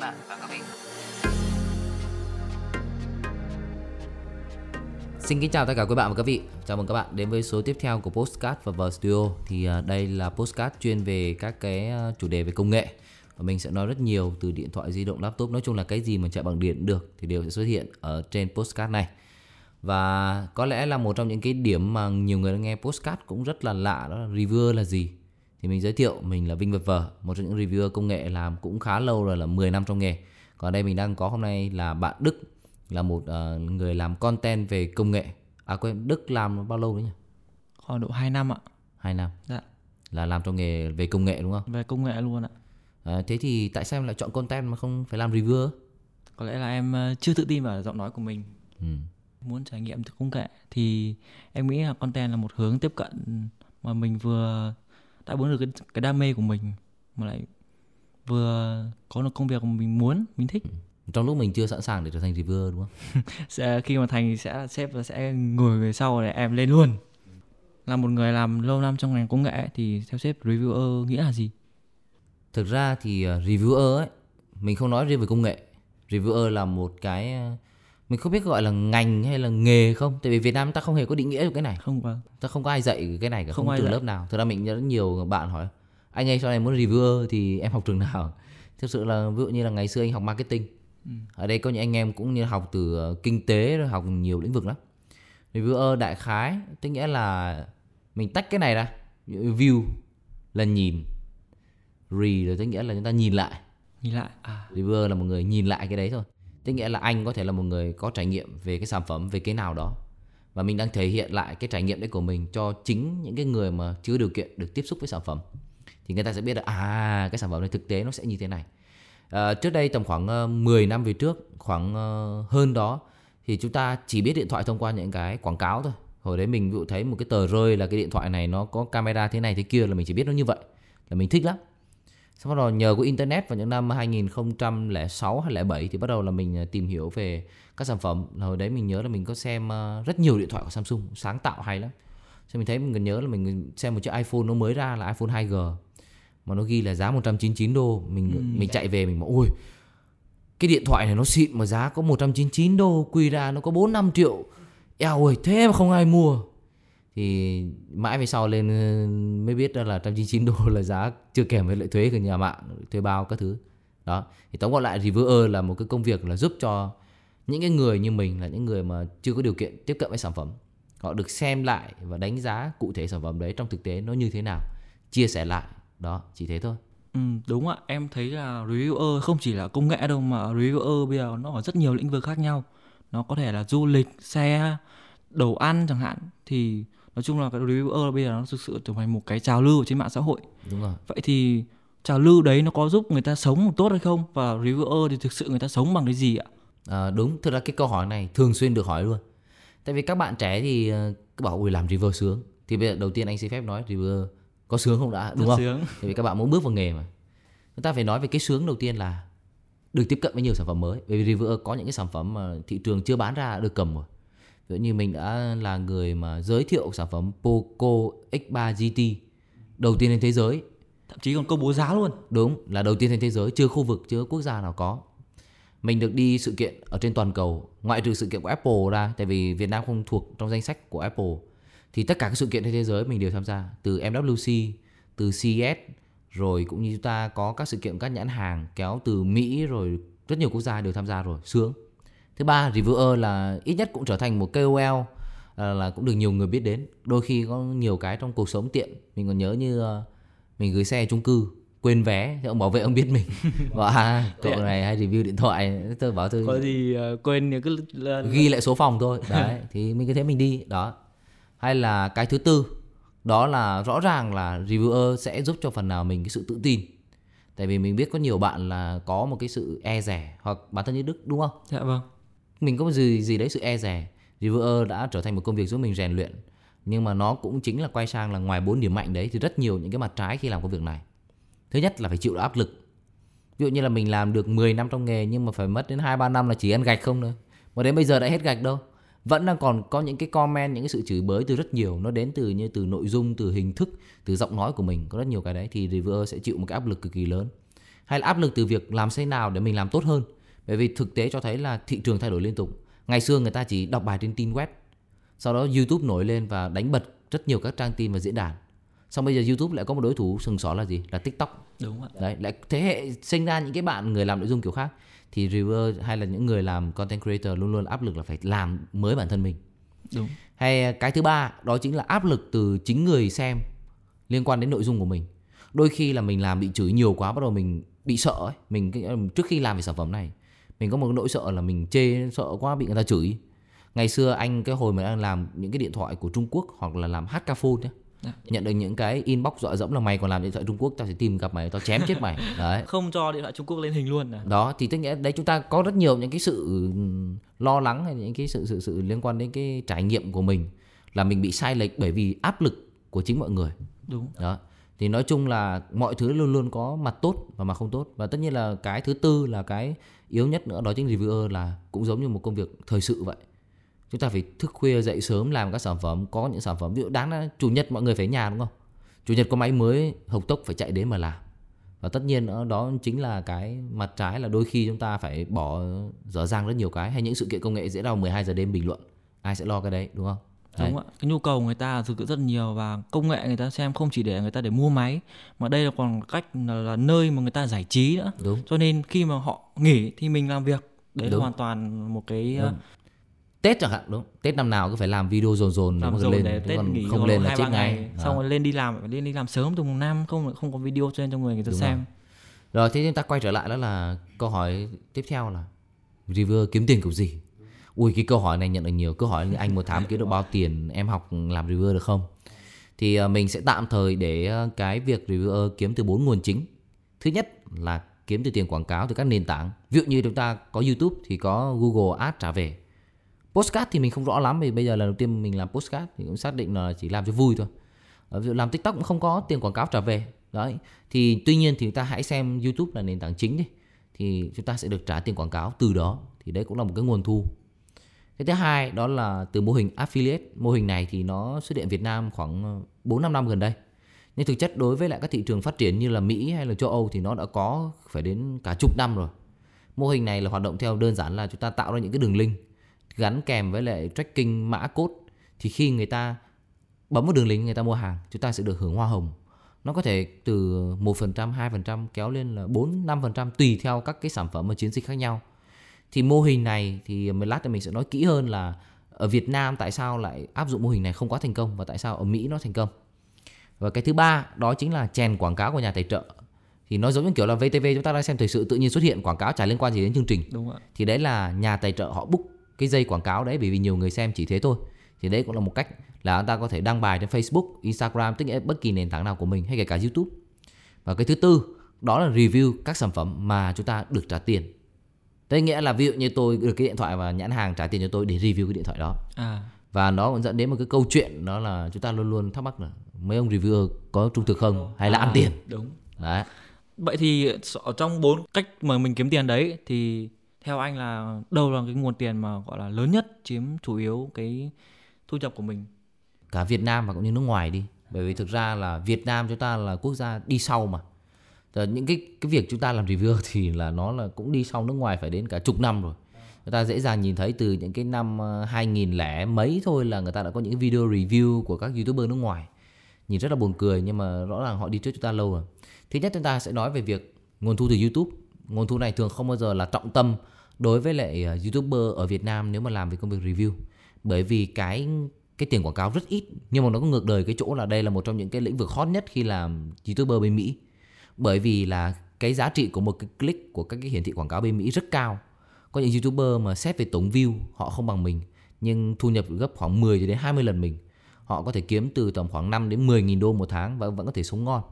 bạn và các bạn Xin kính chào tất cả quý bạn và các vị. Chào mừng các bạn đến với số tiếp theo của Postcard và Vờ Studio. Thì à, đây là Postcard chuyên về các cái à, chủ đề về công nghệ. Và mình sẽ nói rất nhiều từ điện thoại di động, laptop, nói chung là cái gì mà chạy bằng điện được thì đều sẽ xuất hiện ở trên Postcard này. Và có lẽ là một trong những cái điểm mà nhiều người nghe Postcard cũng rất là lạ đó là reviewer là gì thì mình giới thiệu mình là Vinh Vật Vờ một trong những reviewer công nghệ làm cũng khá lâu rồi là 10 năm trong nghề. Còn đây mình đang có hôm nay là bạn Đức là một uh, người làm content về công nghệ. À quên Đức làm bao lâu đấy nhỉ? Khoảng độ 2 năm ạ. 2 năm. Dạ. Là làm trong nghề về công nghệ đúng không? Về công nghệ luôn ạ. À, thế thì tại sao em lại chọn content mà không phải làm reviewer? Có lẽ là em ờ, chưa tự tin vào giọng nói của mình. Ừ. muốn trải nghiệm công nghệ thì em nghĩ là content là một hướng tiếp cận mà mình vừa đáp ứng được cái, cái đam mê của mình mà lại vừa có được công việc mà mình muốn mình thích. Trong lúc mình chưa sẵn sàng để trở thành reviewer đúng không? Sẽ khi mà thành sẽ sếp và sẽ ngồi về sau để em lên luôn. Là một người làm lâu năm trong ngành công nghệ thì theo sếp reviewer nghĩa là gì? Thực ra thì uh, reviewer ấy mình không nói riêng về công nghệ. Reviewer là một cái mình không biết gọi là ngành hay là nghề không? Tại vì Việt Nam ta không hề có định nghĩa được cái này. Không vâng. Ta không có ai dạy cái này cả Không không, dạy. lớp nào. Thực ra mình rất nhiều bạn hỏi anh ơi sau này muốn reviewer thì em học trường nào? Thực sự là ví dụ như là ngày xưa anh học marketing. Ừ. ở đây có những anh em cũng như học từ ờ, kinh tế rồi học nhiều lĩnh vực lắm. Reviewer đại khái tức nghĩa là mình tách cái này ra. View là nhìn re rồi tức nghĩa là chúng ta nhìn lại. Nhìn lại à. Reviewer là một người nhìn lại cái đấy thôi tức nghĩa là anh có thể là một người có trải nghiệm về cái sản phẩm về cái nào đó. Và mình đang thể hiện lại cái trải nghiệm đấy của mình cho chính những cái người mà chưa điều kiện được tiếp xúc với sản phẩm. Thì người ta sẽ biết là à cái sản phẩm này thực tế nó sẽ như thế này. À, trước đây tầm khoảng ờ, 10 năm về trước khoảng ờ, hơn đó thì chúng ta chỉ biết điện thoại thông qua những cái quảng cáo thôi. Hồi đấy mình ví dụ thấy một cái tờ rơi là cái điện thoại này nó có camera thế này thế kia là mình chỉ biết nó như vậy. Là mình thích lắm sau đó nhờ có internet vào những năm 2006 hay 2007 thì bắt đầu là mình à, tìm hiểu về các sản phẩm. Hồi đấy mình nhớ là mình có xem à, rất nhiều điện thoại của Samsung, sáng tạo hay lắm. Xong mình thấy mình còn nhớ là mình xem một chiếc iPhone nó mới ra là iPhone 2G mà nó ghi là giá 199 đô. Mình Ừ. mình chạy về mình bảo ôi cái điện thoại này nó xịn mà giá có 199 đô, quy ra nó có 4 5 triệu. Eo ơi, thế mà không ai mua. Thì mãi về sau lên mới biết ra là 199 đô là giá chưa kèm với lợi thuế của nhà mạng, thuê bao các thứ. Đó. Thì tóm gọn lại reviewer là một cái công việc là giúp cho những cái người như mình là những người mà chưa có điều kiện tiếp cận với sản phẩm. Họ được xem lại và đánh giá cụ thể sản phẩm đấy trong thực tế nó như thế nào, chia sẻ lại. Đó, chỉ thế thôi. Ừ, đúng ạ em thấy là reviewer không chỉ là công nghệ đâu mà reviewer bây giờ nó ở rất nhiều lĩnh vực khác nhau nó có thể là du lịch xe đồ ăn chẳng hạn thì nói chung là cái reviewer bây giờ nó thực sự trở thành một cái trào lưu ở trên mạng xã hội Đúng rồi. vậy thì trào lưu đấy nó có giúp người ta sống tốt hay không và reviewer thì thực sự người ta sống bằng cái gì ạ À, đúng, thực ra cái câu hỏi này thường xuyên được hỏi luôn. Tại vì các bạn trẻ thì ờ, cứ bảo ui làm reviewer sướng. Thì bây giờ đầu tiên anh xin phép nói reviewer có sướng không đã, đúng Rất không? sướng. Tại vì các bạn muốn bước vào nghề mà. Chúng ta phải nói về cái sướng đầu tiên là được tiếp cận với nhiều sản phẩm mới. Bởi vì reviewer có những cái sản phẩm mà thị trường chưa bán ra được cầm rồi. Ví như mình đã là người mà giới thiệu sản phẩm Poco X3 GT đầu tiên trên thế giới thậm chí còn công bố giá luôn Đúng, là đầu tiên trên thế giới, chưa khu vực, chưa quốc gia nào có. Mình được đi sự kiện ở trên toàn cầu, ngoại trừ sự kiện của Apple ra, tại vì Việt Nam không thuộc trong danh sách của Apple. Thì tất cả các sự kiện trên thế giới mình đều tham gia, từ MWC, từ CES, rồi cũng như chúng ta có các sự kiện các nhãn hàng kéo từ Mỹ rồi rất nhiều quốc gia đều tham gia rồi, sướng. Thứ ba, reviewer là ít nhất cũng trở thành một KOL là, là cũng được nhiều người biết đến. Đôi khi có nhiều cái trong cuộc sống tiện, mình còn nhớ như ờ, mình gửi xe chung cư quên vé thì ông bảo vệ ông biết mình. Bảo à cậu này hay review điện thoại. Tôi bảo tôi có gì ờ, quên cứ là- ghi lại số phòng thôi. Đấy thì mình cứ thế mình đi. Đó. Hay là cái thứ tư đó là rõ ràng là reviewer sẽ giúp cho phần nào mình cái sự tự tin. Tại vì mình biết có nhiều bạn là có một cái sự e rẻ hoặc bản thân như đức đúng không? Dạ vâng mình có gì gì đấy sự e rè, reviewer đã trở thành một công việc giúp mình rèn luyện. Nhưng mà nó cũng chính là quay sang là ngoài bốn điểm mạnh đấy thì rất nhiều những cái mặt trái khi làm công việc này. Thứ nhất là phải chịu áp lực. Ví dụ như là mình làm được 10 năm trong nghề nhưng mà phải mất đến 2 3 năm là chỉ ăn gạch không nữa mà đến bây giờ đã hết gạch đâu. Vẫn đang còn có những cái comment những cái sự chửi bới từ rất nhiều. Nó đến từ như từ nội dung từ hình thức từ giọng nói của mình. Có rất nhiều cái đấy thì reviewer sẽ chịu một cái áp lực cực kỳ lớn. Hay là áp lực từ việc làm thế nào để mình làm tốt hơn bởi vì thực tế cho thấy là thị trường thay đổi liên tục. Ngày xưa người ta chỉ đọc bài trên tin web sau đó youtube nổi lên và đánh bật rất nhiều các trang tin và diễn đàn. Xong bây giờ youtube lại có một đối thủ sừng sỏ là gì? Là tiktok. Đúng ạ. Đấy lại thế hệ sinh ra những cái bạn người làm nội dung kiểu khác. Thì reviewer hay là những người làm content creator luôn luôn áp lực là phải làm mới bản thân mình. Đúng. Hay cái thứ ba đó chính là áp lực từ chính người xem liên quan đến nội dung của mình. Đôi khi là mình làm bị chửi nhiều quá bắt đầu mình bị sợ ấy. Mình trước khi làm về sản phẩm này mình có một nỗi sợ là mình chê sợ quá bị người ta chửi. Ngày xưa anh cái hồi mà đang làm những cái điện thoại của Trung Quốc hoặc là làm HK Phone ấy, Dạ. nhận được những cái inbox dọa dẫm là mày còn làm điện thoại Trung Quốc tao sẽ tìm gặp mày tao chém chết mày. Đấy. Không cho điện thoại Trung Quốc lên hình luôn à? Đó thì tức nghĩa đấy chúng ta có rất nhiều những cái sự lo lắng hay những cái sự sự sự liên quan đến cái trải nghiệm của mình là mình bị sai lệch bởi vì áp lực của chính mọi người. Đúng. Đó thì nói chung là mọi thứ luôn luôn có mặt tốt và mặt không tốt. Và tất nhiên là cái thứ tư là cái yếu nhất nữa, đó chính là reviewer là cũng giống như một công việc thời sự vậy. Chúng ta phải thức khuya dậy sớm làm các sản phẩm, có những sản phẩm. Ví dụ đáng là chủ nhật mọi người phải nhà, đúng không? Chủ nhật có máy mới, hộc tốc phải chạy đến mà làm. Và tất nhiên nữa, đó chính là cái mặt trái là đôi khi chúng ta phải bỏ dở dang rất nhiều cái. Hay những sự kiện công nghệ dễ đâu 12 giờ đêm bình luận, ai sẽ lo cái đấy, đúng không? Đấy. đúng ạ cái nhu cầu người ta thực sự rất nhiều và công nghệ người ta xem không chỉ để người ta để mua máy mà đây là còn cách là, là nơi mà người ta giải trí nữa đúng cho nên khi mà họ nghỉ thì mình làm việc đấy Đúng. là hoàn toàn một cái Đúng. Tết chẳng hạn đúng Tết năm nào cứ phải làm video dồn dồn làm rồi lên để Tết còn nghỉ không lên là chết ba ngay ngày, Đó. xong rồi lên đi làm lên đi làm sớm từ mùng năm không không có video cho nên cho người người ta Đúng xem Rồi thế chúng ta quay trở lại đó là câu hỏi tiếp theo là reviewer kiếm tiền kiểu gì? Ui cái câu hỏi này nhận được nhiều câu hỏi anh một tháng kiếm được bao tiền em học làm reviewer được không? Thì ờ, mình sẽ tạm thời để ờ, cái việc reviewer kiếm từ bốn nguồn chính. Thứ nhất là kiếm từ tiền quảng cáo từ các nền tảng. Ví dụ như chúng ta có YouTube thì có Google Ads trả về. Postcard thì mình không rõ lắm vì bây giờ lần đầu tiên mình làm postcard thì cũng xác định là chỉ làm cho vui thôi. Ờ, Ví dụ làm TikTok cũng không có tiền quảng cáo trả về. Đấy. Thì tuy nhiên thì chúng ta hãy xem YouTube là nền tảng chính đi. Thì chúng ta sẽ được trả tiền quảng cáo từ đó. Thì đấy cũng là một cái nguồn thu. Cái thứ hai đó là từ mô hình affiliate. Mô hình này thì nó xuất hiện Việt Nam khoảng ờ, 4-5 năm gần đây. Nhưng thực chất đối với lại các thị trường phát triển như là Mỹ hay là châu Âu thì nó đã có phải đến cả chục năm rồi. Mô hình này là hoạt động theo đơn giản là chúng ta tạo ra những cái đường link gắn kèm với lại tracking mã code thì khi người ta bấm vào đường link người ta mua hàng chúng ta sẽ được hưởng hoa hồng nó có thể từ 1%, 2% kéo lên là 4, 5% tùy theo các cái sản phẩm và chiến dịch khác nhau. Thì mô hình này thì một lát thì mình sẽ nói kỹ hơn là ở Việt Nam tại sao lại áp dụng mô hình này không quá thành công và tại sao ở Mỹ nó thành công. Và cái thứ ba đó chính là chèn quảng cáo của nhà tài trợ. Thì nó giống như kiểu là VTV chúng ta đang xem thời sự tự nhiên xuất hiện quảng cáo chả liên quan gì đến chương trình. Đúng ạ. Thì đấy là nhà tài trợ họ book cái dây quảng cáo đấy bởi vì nhiều người xem chỉ thế thôi. Thì đấy cũng là một cách là chúng ta có thể đăng bài trên Facebook, Instagram tức nghĩa bất kỳ nền tảng nào của mình hay kể cả YouTube. Và cái thứ tư đó là review các sản phẩm mà chúng ta được trả tiền Thế nghĩa là ví dụ như tôi được cái điện thoại và nhãn hàng trả tiền cho tôi để review cái điện thoại đó. À. Và nó cũng dẫn đến một cái câu chuyện đó là chúng ta luôn luôn thắc mắc là mấy ông reviewer có trung thực không hay là ăn à, tiền? đúng. Đấy. Vậy thì ở trong bốn cách mà mình kiếm tiền đấy thì theo anh là đâu là cái nguồn tiền mà gọi là lớn nhất chiếm chủ yếu cái thu nhập của mình? Cả Việt Nam và cũng như nước ngoài đi. Bởi vì thực ra là Việt Nam chúng ta là quốc gia đi sau mà rồi những cái cái việc chúng ta làm review thì là nó là cũng đi sau nước ngoài phải đến cả chục năm rồi. Người ta dễ dàng nhìn thấy từ những cái năm ờ, 2000 lẻ mấy thôi là người ta đã có những video review của các youtuber nước ngoài. Nhìn rất là buồn cười nhưng mà rõ ràng họ đi trước chúng ta lâu rồi. Thứ nhất chúng ta sẽ nói về việc nguồn thu từ YouTube. Nguồn thu này thường không bao giờ là trọng tâm đối với lại ờ, youtuber ở Việt Nam nếu mà làm về công việc review. Bởi vì cái cái tiền quảng cáo rất ít nhưng mà nó có ngược đời cái chỗ là đây là một trong những cái lĩnh vực hot nhất khi làm youtuber bên Mỹ bởi vì là cái giá trị của một cái click của các cái hiển thị quảng cáo bên Mỹ rất cao. Có những youtuber mà xét về tổng view họ không bằng mình nhưng thu nhập gấp khoảng 10 đến 20 lần mình. Họ có thể kiếm từ tầm khoảng 5 đến 10 nghìn đô một tháng và vẫn có thể sống ngon.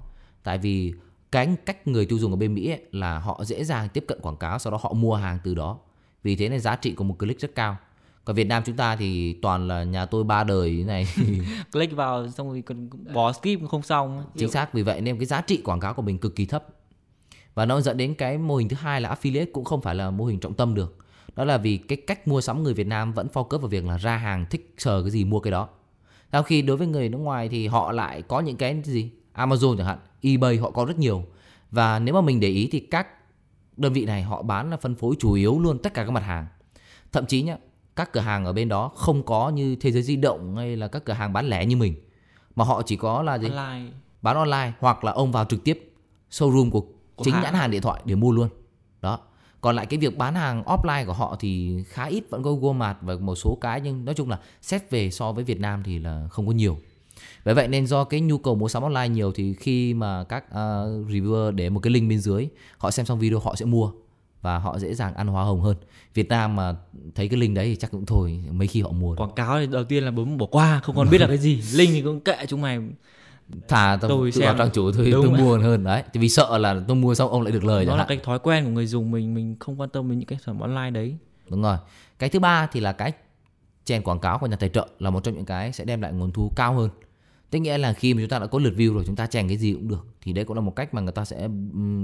Tại vì cái cách người tiêu dùng ở bên Mỹ ấy, là họ dễ dàng tiếp cận quảng cáo sau đó họ mua hàng từ đó. Vì thế nên giá trị của một click rất cao còn Việt Nam chúng ta thì toàn là nhà tôi ba đời thế này. Click vào xong rồi còn bỏ skip không xong. Chính xác vì vậy nên cái giá trị quảng cáo của mình cực kỳ thấp. Và nó dẫn đến cái mô hình thứ hai là affiliate cũng không phải là mô hình trọng tâm được. Đó là vì cái cách mua sắm người Việt Nam vẫn focus vào việc là ra hàng thích sờ cái gì mua cái đó. Trong khi đối với người nước ngoài thì họ lại có những cái gì? Amazon chẳng hạn eBay họ có rất nhiều. Và nếu mà mình để ý thì các đơn vị này họ bán là phân phối chủ yếu luôn tất cả các mặt hàng. Thậm chí nhá các cửa hàng ở bên đó không có như thế giới di động hay là các cửa hàng bán lẻ như mình mà họ chỉ có là gì? Online. Bán online hoặc là ông vào trực tiếp showroom của, Của chính hãng. nhãn hàng điện thoại để mua luôn. Đó. Còn lại cái việc bán hàng offline của họ thì khá ít vẫn có Walmart và một số cái nhưng nói chung là xét về so với Việt Nam thì là không có nhiều. Bởi vậy nên do cái nhu cầu mua sắm online nhiều thì khi mà các uh, reviewer để một cái link bên dưới họ xem xong video họ sẽ mua và họ dễ dàng ăn hoa hồng hơn. Việt Nam mà thấy cái link đấy thì chắc cũng thôi mấy khi họ mua quảng cáo thì đầu tiên là bấm bỏ qua không còn biết là cái gì. Link thì cũng kệ chúng mày. Thà tôi, Tôi vào xem. trang chủ tôi, Đúng. tôi mua hơn. Đấy thì vì sợ là tôi mua xong ông lại được lời chẳng là hạn. cái thói quen của người dùng mình mình không quan tâm đến những cái sản phẩm online đấy. Đúng rồi. Cái thứ ba thì là cái chèn quảng cáo của nhà tài trợ là một trong những cái sẽ đem lại nguồn thu cao hơn. Tức nghĩa là khi mà chúng ta đã có lượt view rồi chúng ta chèn cái gì cũng được. Thì đấy cũng là một cách mà người ta sẽ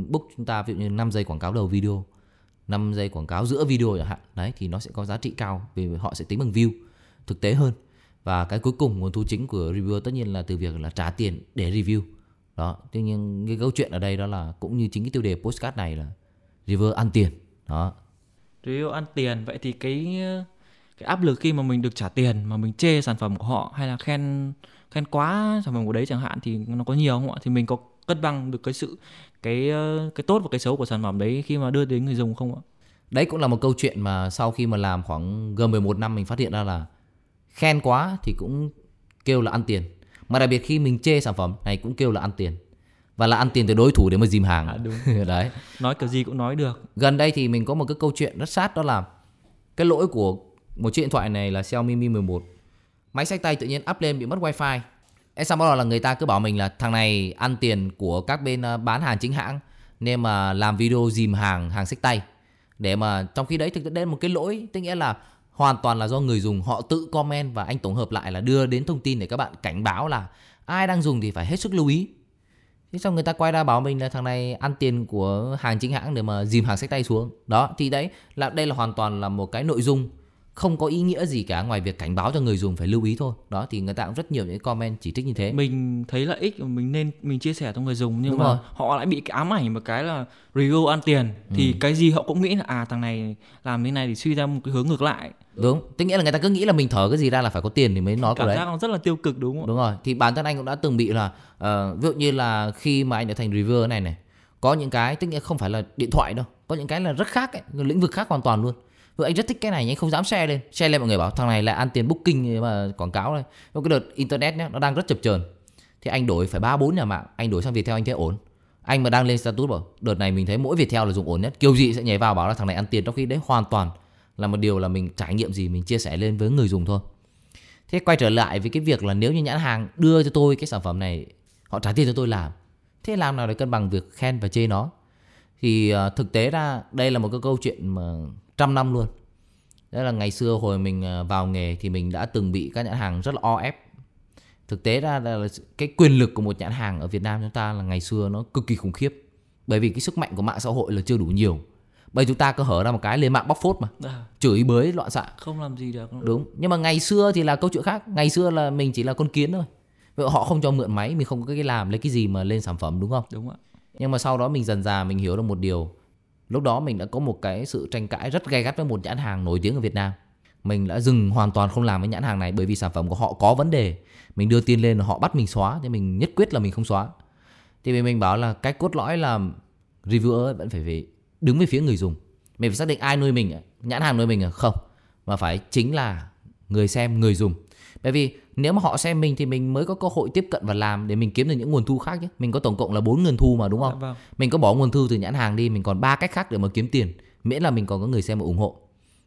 book chúng ta ví dụ như 5 giây quảng cáo đầu video, 5 giây quảng cáo giữa video chẳng hạn. Đấy thì nó sẽ có giá trị cao vì họ sẽ tính bằng view thực tế hơn. Và cái cuối cùng nguồn thu chính của reviewer tất nhiên là từ việc là trả tiền để review. Đó, tuy nhiên cái câu chuyện ở đây đó là cũng như chính cái tiêu đề postcard này là reviewer ăn tiền. Đó, review ăn tiền vậy thì cái cái áp lực khi mà mình được trả tiền mà mình chê sản phẩm của họ hay là khen khen quá sản phẩm của đấy chẳng hạn thì nó có nhiều không ạ thì mình có cân bằng được cái sự cái ờ, cái tốt và cái xấu của sản phẩm đấy khi mà đưa đến người dùng không ạ Đấy cũng là một câu chuyện mà sau khi mà làm khoảng gần 11 năm mình phát hiện ra là khen quá thì cũng kêu là ăn tiền. Mà đặc biệt khi mình chê sản phẩm này cũng kêu là ăn tiền. Và là ăn tiền từ đối thủ để mà dìm hàng. À, đúng. Đấy. nói kiểu gì cũng nói được Gần đây thì mình có một cái câu chuyện rất sát đó là cái lỗi của một chiếc điện thoại này là Xiaomi Mi 11. Máy xách tay tự nhiên up lên bị mất wifi. Thế xong bắt đầu là người ta cứ bảo mình là thằng này ăn tiền của các bên ờ, bán hàng chính hãng nên mà làm video dìm hàng hàng xách tay. Để mà trong khi đấy thực đến một cái lỗi tức nghĩa là hoàn toàn là do người dùng họ tự comment và anh tổng hợp lại là đưa đến thông tin để các bạn cảnh báo là ai đang dùng thì phải hết sức lưu ý. Thế xong người ta quay ra bảo mình là thằng này ăn tiền của hàng chính hãng để mà dìm hàng sách tay xuống. Đó, thì đấy là đây là hoàn toàn là một cái nội dung không có ý nghĩa gì cả ngoài việc cảnh báo cho người dùng phải lưu ý thôi. Đó thì người ta cũng rất nhiều những comment chỉ trích như thế. mình thấy lợi ích mình nên mình chia sẻ cho người dùng nhưng Đúng mà rồi. họ lại bị cái ám ảnh một cái là review ăn tiền thì Ừ. cái gì họ cũng nghĩ là à thằng này làm thế này thì suy ra một cái hướng ngược lại Đúng, tức nghĩa là người ta cứ nghĩ là mình thở cái gì ra là phải có tiền thì mới nói cái cảm đấy. giác nó rất là tiêu cực đúng không Đúng rồi, thì bản thân anh cũng đã từng bị là ờ, ví dụ như là khi mà anh đã thành reviewer này này, có những cái tức nghĩa không phải là điện thoại đâu, có những cái là rất khác ấy, lĩnh vực khác hoàn toàn luôn. Ví anh rất thích cái này nhưng anh không dám share lên, share lên mọi người bảo thằng này lại ăn tiền booking mà quảng cáo này Có cái đợt internet nhá, nó đang rất chập chờn. Thì anh đổi phải 3 4 nhà mạng, anh đổi sang Viettel anh thấy ổn. Anh mà đang lên status bảo đợt này mình thấy mỗi Viettel là dùng ổn nhất, kiểu gì sẽ nhảy vào bảo là thằng này ăn tiền trong khi đấy hoàn toàn là một điều là mình trải nghiệm gì mình chia sẻ lên với người dùng thôi. Thế quay trở lại với cái việc là nếu như nhãn hàng đưa cho tôi cái sản phẩm này Họ trả tiền cho tôi làm Thế làm nào để cân bằng việc khen và chê nó Thì ờ, thực tế ra đây là một cái câu chuyện mà trăm năm luôn. Đó là ngày xưa hồi mình ờ, vào nghề thì mình đã từng bị các nhãn hàng rất là o ép. Thực tế ra là cái quyền lực của một nhãn hàng ở Việt Nam chúng ta là ngày xưa nó cực kỳ khủng khiếp. Bởi vì cái sức mạnh của mạng xã hội là chưa đủ nhiều. Bây chúng ta cứ hở ra một cái lên mạng bóc phốt mà. À, Chửi bới loạn xạ. Không làm gì được. Đúng, nhưng mà ngày xưa thì là câu chuyện khác. Ngày xưa là mình chỉ là con kiến thôi. Vậy họ không cho mượn máy, mình không có cái làm lấy cái gì mà lên sản phẩm đúng không? đúng ạ. Nhưng mà sau đó mình dần dà mình hiểu được một điều Lúc đó mình đã có một cái sự tranh cãi rất gay gắt với một nhãn hàng nổi tiếng ở Việt Nam. Mình đã dừng hoàn toàn không làm với nhãn hàng này Bởi vì sản phẩm của họ có vấn đề. Mình đưa tin lên họ bắt mình xóa Thì mình nhất quyết là mình không xóa. Thì mình, mình bảo là cái cốt lõi là Reviewer vẫn phải về đứng về phía người dùng. Mình phải xác định ai nuôi mình? Nhãn hàng nuôi mình à? Không. Mà phải chính là người xem, người dùng. Bởi vì nếu mà họ xem mình thì mình mới có cơ hội tiếp cận và làm để mình kiếm được những nguồn thu khác chứ. Mình có tổng cộng là 4 nguồn thu mà đúng Dạ không? vâng. Mình có bỏ nguồn thu từ nhãn hàng đi, mình còn ba cách khác để mà kiếm tiền, miễn là mình còn có người xem và ủng hộ.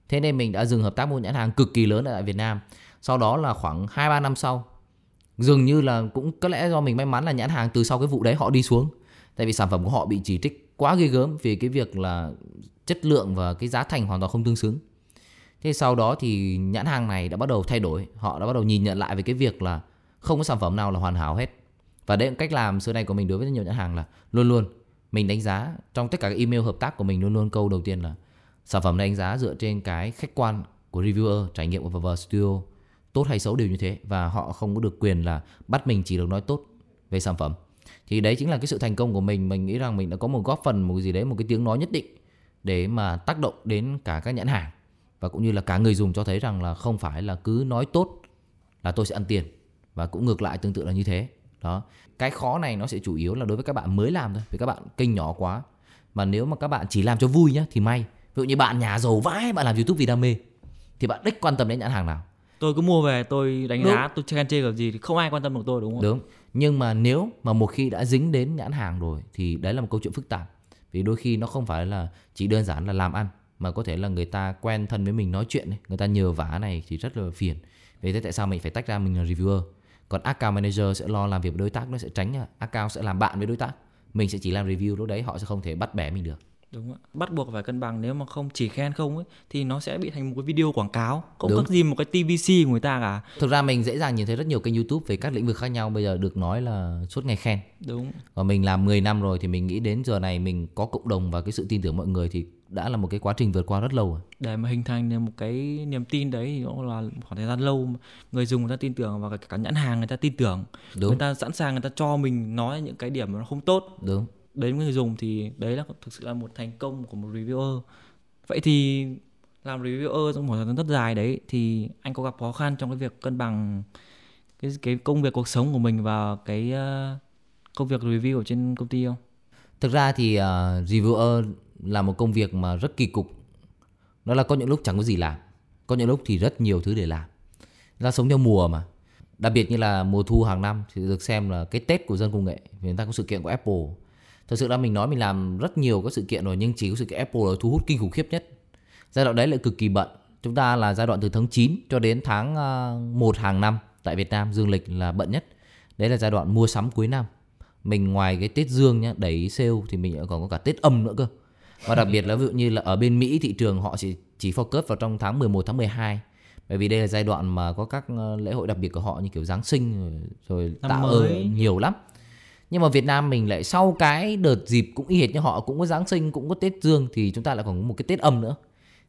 Thế nên mình đã dừng hợp tác với nhãn hàng cực kỳ lớn ở tại Việt Nam. Sau đó là khoảng 2 3 năm sau, dường như là cũng có lẽ do mình may mắn là nhãn hàng từ sau cái vụ đấy họ đi xuống. Tại vì sản phẩm của họ bị chỉ trích quá ghê gớm vì cái việc là chất lượng và cái giá thành hoàn toàn không tương xứng. Thế sau đó thì nhãn hàng này đã bắt đầu thay đổi, họ đã bắt đầu nhìn nhận lại về cái việc là không có sản phẩm nào là hoàn hảo hết. Và đấy là cách làm xưa nay của mình đối với nhiều nhãn hàng là luôn luôn mình đánh giá trong tất cả các email hợp tác của mình luôn luôn câu đầu tiên là sản phẩm này đánh giá dựa trên cái khách quan của reviewer trải nghiệm của VV Studio tốt hay xấu đều như thế. Và họ không có được quyền là bắt mình chỉ được nói tốt về sản phẩm. Thì đấy chính là cái sự thành công của mình. Mình nghĩ rằng mình đã có một góp phần một cái gì đấy một cái tiếng nói nhất định để mà tác động đến cả các nhãn hàng và cũng như là cả người dùng cho thấy rằng là không phải là cứ nói tốt là tôi sẽ ăn tiền. Và cũng ngược lại tương tự là như thế. Đó. Cái khó này nó sẽ chủ yếu là đối với các bạn mới làm thôi vì các bạn kênh nhỏ quá. Mà nếu mà các bạn chỉ làm cho vui nhá thì may. Ví dụ như bạn nhà giàu vãi bạn làm youtube vì đam mê thì bạn đích quan tâm đến nhãn hàng nào? Tôi cứ mua về tôi đánh Đúng. giá tôi khen chê kiểu gì thì không ai quan tâm được tôi đúng không đúng. Nhưng mà nếu mà một khi đã dính đến nhãn hàng rồi thì đấy là một câu chuyện phức tạp. Vì đôi khi nó không phải là chỉ đơn giản là làm ăn mà có thể là người ta quen thân với mình nói chuyện ấy, người ta nhờ vả này thì rất là phiền. Vì thế tại sao mình phải tách ra mình là reviewer? Còn account manager sẽ lo làm việc với đối tác nó sẽ tránh account sẽ làm bạn với đối tác. Mình sẽ chỉ làm review lúc đấy họ sẽ không thể bắt bẻ mình được. Đúng ạ. Bắt buộc phải cân bằng nếu mà không chỉ khen không ấy thì nó sẽ bị thành một cái video quảng cáo. Không Đúng. khác gì một cái tvc của người ta cả. Thực ra mình dễ dàng nhìn thấy rất nhiều kênh youtube về các lĩnh vực khác nhau bây giờ được nói là suốt ngày khen. Đúng. Và mình làm 10 năm rồi thì mình nghĩ đến giờ này mình có cộng đồng và cái sự tin tưởng mọi người thì đã là một cái quá trình vượt qua rất lâu rồi để mà hình thành một cái niềm tin đấy thì cũng là khoảng thời gian lâu. Người dùng người ta tin tưởng và cả nhãn hàng người ta tin tưởng. Đúng. Người ta sẵn sàng người ta cho mình nói những cái điểm mà nó không tốt. Đúng. Đến với người dùng thì đấy là thực sự là một thành công của một reviewer. Vậy thì làm reviewer trong một thời gian rất dài đấy thì anh có gặp khó khăn trong cái việc cân bằng cái cái công việc cuộc sống của mình và cái ờ, công việc review ở trên công ty không? Thực ra thì uh, reviewer là một công việc mà rất kỳ cục. Nó là có những lúc chẳng có gì làm, có những lúc thì rất nhiều thứ để làm. Ra sống theo mùa mà. Đặc biệt như là mùa thu hàng năm thì được xem là cái tết của dân công nghệ, vì người ta có sự kiện của apple. Thật sự là mình nói mình làm rất nhiều các sự kiện rồi, nhưng chỉ có sự kiện apple là thu hút kinh khủng khiếp nhất. Giai đoạn đấy lại cực kỳ bận. Chúng ta là giai đoạn từ tháng 9 cho đến tháng ờ, 1 hàng năm tại Việt Nam, dương lịch là bận nhất. Đấy là giai đoạn mua sắm cuối năm. Mình ngoài cái Tết Dương nhá, đẩy sale thì mình còn có cả Tết âm nữa cơ và đặc biệt là ví dụ như là ở bên Mỹ thị trường họ chỉ chỉ focus vào trong tháng 11 tháng 12 bởi vì đây là giai đoạn mà có các ờ, lễ hội đặc biệt của họ như kiểu Giáng sinh rồi, Năm tạ ơn nhiều lắm. Nhưng mà Việt Nam mình lại sau cái đợt dịp cũng y hệt như họ cũng có Giáng sinh cũng có Tết Dương thì chúng ta lại còn có một cái Tết âm nữa.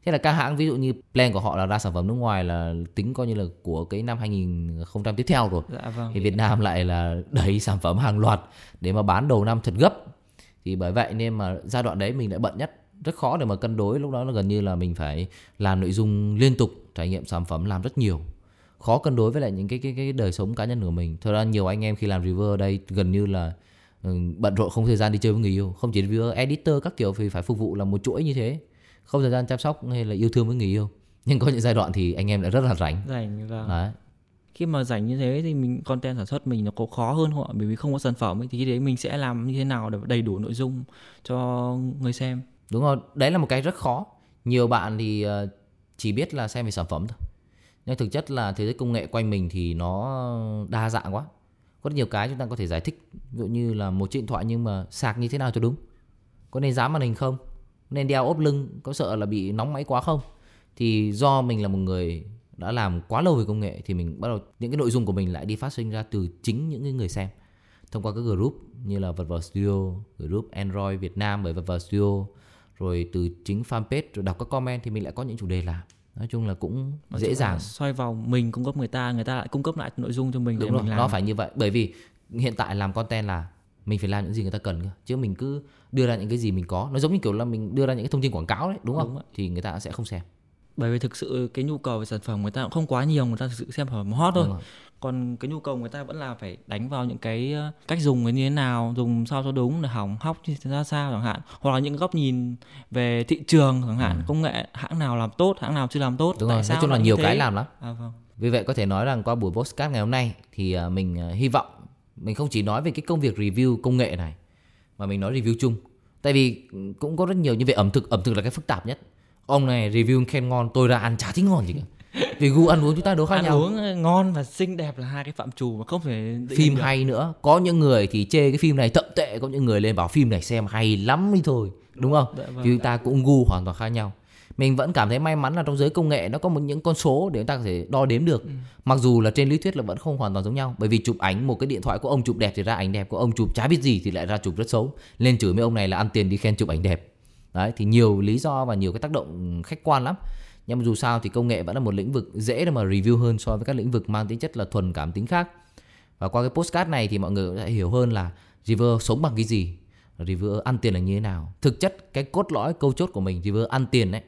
Thế là các hãng ví dụ như plan của họ là ra sản phẩm nước ngoài là tính coi như là của cái năm 2000 tiếp theo rồi. Dạ vâng. Thì Việt Nam lại là đẩy sản phẩm hàng loạt để mà bán đầu năm thật gấp thì bởi vậy nên mà giai đoạn đấy mình lại bận nhất. Rất khó để mà cân đối lúc đó là gần như là mình phải làm nội dung liên tục trải nghiệm sản phẩm làm rất nhiều. Khó cân đối với lại những cái cái cái đời sống cá nhân của mình. Thật ra nhiều anh em khi làm reviewer ở đây gần như là ừ, bận rộn không thời gian đi chơi với người yêu. Không chỉ reviewer editor các kiểu thì phải phục vụ là một chuỗi như thế. Không thời gian chăm sóc hay là yêu thương với người yêu. Nhưng có những giai đoạn thì anh em lại rất là rảnh. Rảnh đấy khi mà rảnh như thế thì mình content sản xuất mình nó có khó hơn không ạ bởi vì không có sản phẩm ấy, thì khi đấy mình sẽ làm như thế nào để đầy đủ nội dung cho người xem Đúng rồi, đấy là một cái rất khó. Nhiều bạn thì ờ, chỉ biết là xem về sản phẩm thôi. Nhưng thực chất là thế giới công nghệ quanh mình thì nó đa dạng quá. Có rất nhiều cái chúng ta có thể giải thích. Ví dụ như là một chiếc điện thoại nhưng mà sạc như thế nào cho đúng. Có nên dám màn hình không? Nên đeo ốp lưng, có sợ là bị nóng máy quá không? Thì do mình là một người đã làm quá lâu về công nghệ thì mình bắt đầu những cái nội dung của mình lại đi phát sinh ra từ chính những cái người xem. Thông qua các group như là vật vào studio group android việt nam bởi vật vào studio rồi từ chính fanpage rồi đọc các comment thì mình lại có những chủ đề làm nói chung là cũng Nói dễ dàng. xoay vòng mình cung cấp người ta người ta lại cung cấp lại nội dung cho mình để đúng rồi mình làm. nó phải như vậy. Bởi vì hiện tại làm content là mình phải làm những gì người ta cần cơ chứ mình cứ đưa ra những cái gì mình có. Nó giống như kiểu là mình đưa ra những cái thông tin quảng cáo đấy đúng không? Đúng thì người ta sẽ không xem bởi vì thực sự cái nhu cầu về sản phẩm người ta cũng không quá nhiều người ta thực sự xem phẩm hot thôi còn cái nhu cầu người ta vẫn là phải đánh vào những cái ờ, cách dùng cái như thế nào dùng sao cho đúng để hỏng hóc như thế ra sao chẳng hạn hoặc là những góc nhìn về thị trường chẳng hạn công nghệ hãng nào làm tốt hãng nào chưa làm tốt Ừ. đúng tại rồi sao nói chung là nhiều thế? cái làm lắm à, vâng. Vì vậy có thể nói rằng qua buổi postcard ngày hôm nay thì à, mình à, hy vọng mình không chỉ nói về cái công việc review công nghệ này mà mình nói review chung. Tại vì ừ, cũng có rất nhiều như về ẩm thực, ẩm thực là cái phức tạp nhất. Ông này review khen ngon, tôi ra ăn chả thấy ngon gì cả. Vì gu ăn uống chúng ta đâu khác ăn nhau. uống ngon và xinh đẹp là hai cái phạm trù mà không thể Phim được. hay nữa, có những người thì chê cái phim này thậm tệ, có những người lên bảo phim này xem hay lắm đi thôi, đúng không? Dạ vâng. Chúng ta cũng gu hoàn toàn khác nhau. Mình vẫn cảm thấy may mắn là trong giới công nghệ nó có một những con số để chúng ta có thể đo đếm được. Mặc dù là trên lý thuyết là vẫn không hoàn toàn giống nhau, bởi vì chụp ảnh một cái điện thoại của ông chụp đẹp thì ra ảnh đẹp, của ông chụp chả biết gì thì lại ra chụp rất xấu. Lên chửi mấy ông này là ăn tiền đi khen chụp ảnh đẹp. Đấy, thì nhiều lý do và nhiều cái tác động khách quan lắm. Nhưng mà dù sao thì công nghệ vẫn là một lĩnh vực dễ để mà review hơn so với các lĩnh vực mang tính chất là thuần cảm tính khác. Và qua cái postcard này thì mọi người cũng sẽ hiểu hơn là reviewer sống bằng cái gì, reviewer ăn tiền là như thế nào thực chất cái cốt lõi, câu chốt của mình, reviewer ăn tiền đấy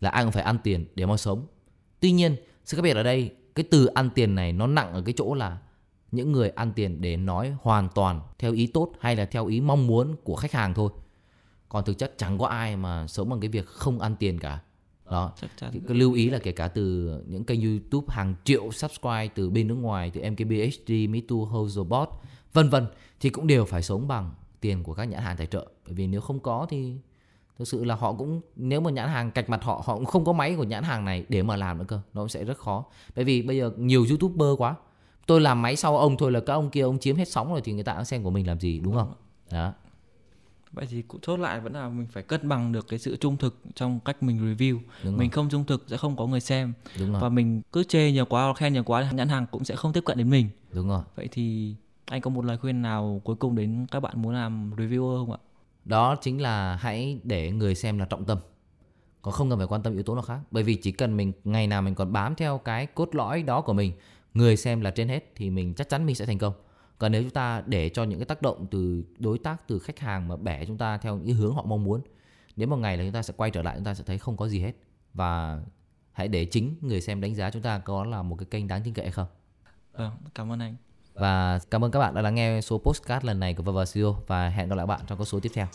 là ai cũng phải ăn tiền để mà sống tuy nhiên, sự khác biệt ở đây, cái từ ăn tiền này nó nặng ở cái chỗ là những người ăn tiền để nói hoàn toàn theo ý tốt hay là theo ý mong muốn của khách hàng thôi còn thực chất chẳng có ai mà sống bằng cái việc không ăn tiền cả. Đó. Chắc chắn. Thì lưu ý là kể cả từ những kênh YouTube hàng triệu subscribe từ bên nước ngoài từ MKBHD, Me2, Hozelbot vân vân thì cũng đều phải sống bằng tiền của các nhãn hàng tài trợ. Bởi vì nếu không có thì thực sự là họ cũng nếu mà nhãn hàng cạch mặt họ họ cũng không có máy của nhãn hàng này để mà làm nữa cơ. Nó cũng sẽ rất khó. Bởi vì bây giờ nhiều youtuber quá. Tôi làm máy sau ông thôi là các ông kia ông chiếm hết sóng rồi thì người ta cũng xem của mình làm gì đúng không? Đó vậy thì cũng chốt lại vẫn là mình phải cân bằng được cái sự trung thực trong cách mình review. Đúng rồi. mình không trung thực sẽ không có người xem. Đúng rồi. Và mình cứ chê nhiều quá khen nhiều quá nhãn hàng cũng sẽ không tiếp cận đến mình. Đúng rồi. Vậy thì anh có một lời khuyên nào cuối cùng đến các bạn muốn làm reviewer không ạ? Đó chính là hãy để người xem là trọng tâm. Còn không cần phải quan tâm yếu tố nào khác. Bởi vì chỉ cần mình ngày nào mình còn bám theo cái cốt lõi đó của mình người xem là trên hết thì mình chắc chắn mình sẽ thành công còn nếu chúng ta để cho những cái tác động từ đối tác từ khách hàng mà bẻ chúng ta theo những hướng họ mong muốn đến một ngày là chúng ta sẽ quay trở lại chúng ta sẽ thấy không có gì hết. Và hãy để chính người xem đánh giá chúng ta có là một cái kênh đáng tin cậy hay không. Vâng cảm ơn anh. Và cảm ơn các bạn đã lắng nghe số postcard lần này của Vava Studio và hẹn gặp lại bạn trong các số tiếp theo